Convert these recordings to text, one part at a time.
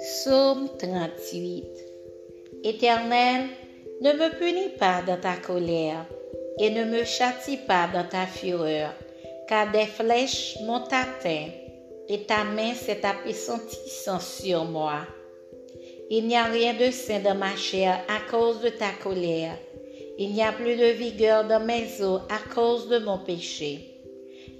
Psaume 38 Éternel, ne me punis pas dans ta colère et ne me châtie pas dans ta fureur, car des flèches m'ont atteint et ta main s'est appesantissant sur moi. Il n'y a rien de sain dans ma chair à cause de ta colère. Il n'y a plus de vigueur dans mes os à cause de mon péché.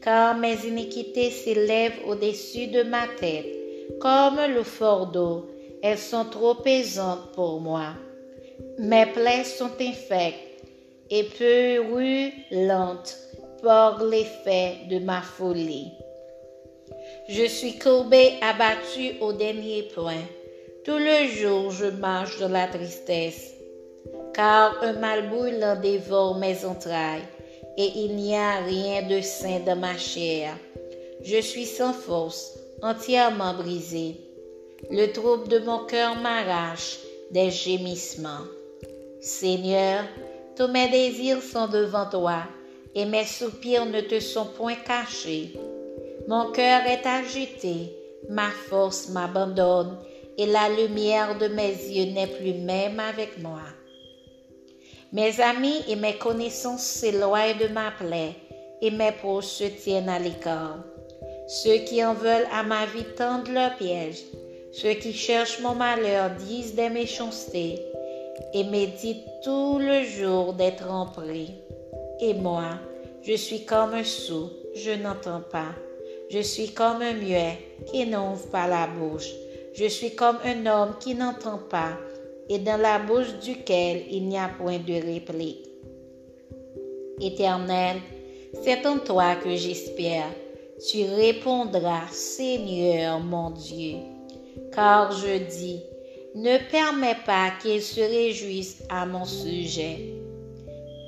Car mes iniquités s'élèvent au-dessus de ma tête comme le fardeau, elles sont trop pesantes pour moi. Mes plaies sont infectes et lentes par l'effet de ma folie. Je suis courbé, abattu au dernier point. Tout le jour, je marche dans la tristesse, car un mal brûlant dévore mes entrailles, et il n'y a rien de sain dans ma chair. Je suis sans force, entièrement brisé. Le trouble de mon cœur m'arrache des gémissements. Seigneur, tous mes désirs sont devant toi, et mes soupirs ne te sont point cachés. Mon cœur est agité, ma force m'abandonne, et la lumière de mes yeux n'est plus même avec moi. Mes amis et mes connaissances s'éloignent de ma plaie, et mes proches se tiennent à l'écart. Ceux qui en veulent à ma vie tendent leur piège. Ceux qui cherchent mon malheur disent des méchancetés et méditent tout le jour d'être pris. Et moi, je suis comme un sourd, je n'entends pas. Je suis comme un muet qui n'ouvre pas la bouche. Je suis comme un homme qui n'entend pas et dans la bouche duquel il n'y a point de réplique. Éternel, c'est en toi que j'espère tu répondras, Seigneur mon Dieu. Car je dis, ne permets pas qu'il se réjouisse à mon sujet,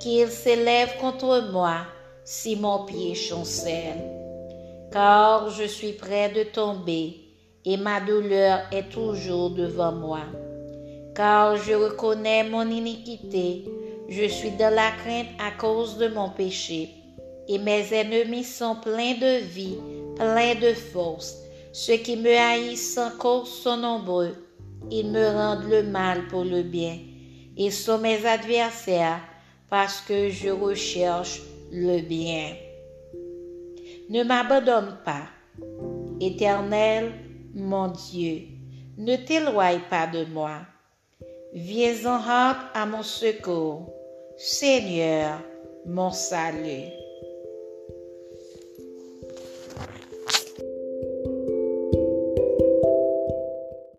qu'il s'élève contre moi si mon pied chancelle. Car je suis près de tomber et ma douleur est toujours devant moi. Car je reconnais mon iniquité, je suis dans la crainte à cause de mon péché et mes ennemis sont pleins de vie, pleins de force. Ceux qui me haïssent encore sont nombreux. Ils me rendent le mal pour le bien. Ils sont mes adversaires parce que je recherche le bien. Ne m'abandonne pas. Éternel, mon Dieu, ne t'éloigne pas de moi. Viens en hâte à mon secours. Seigneur, mon salut.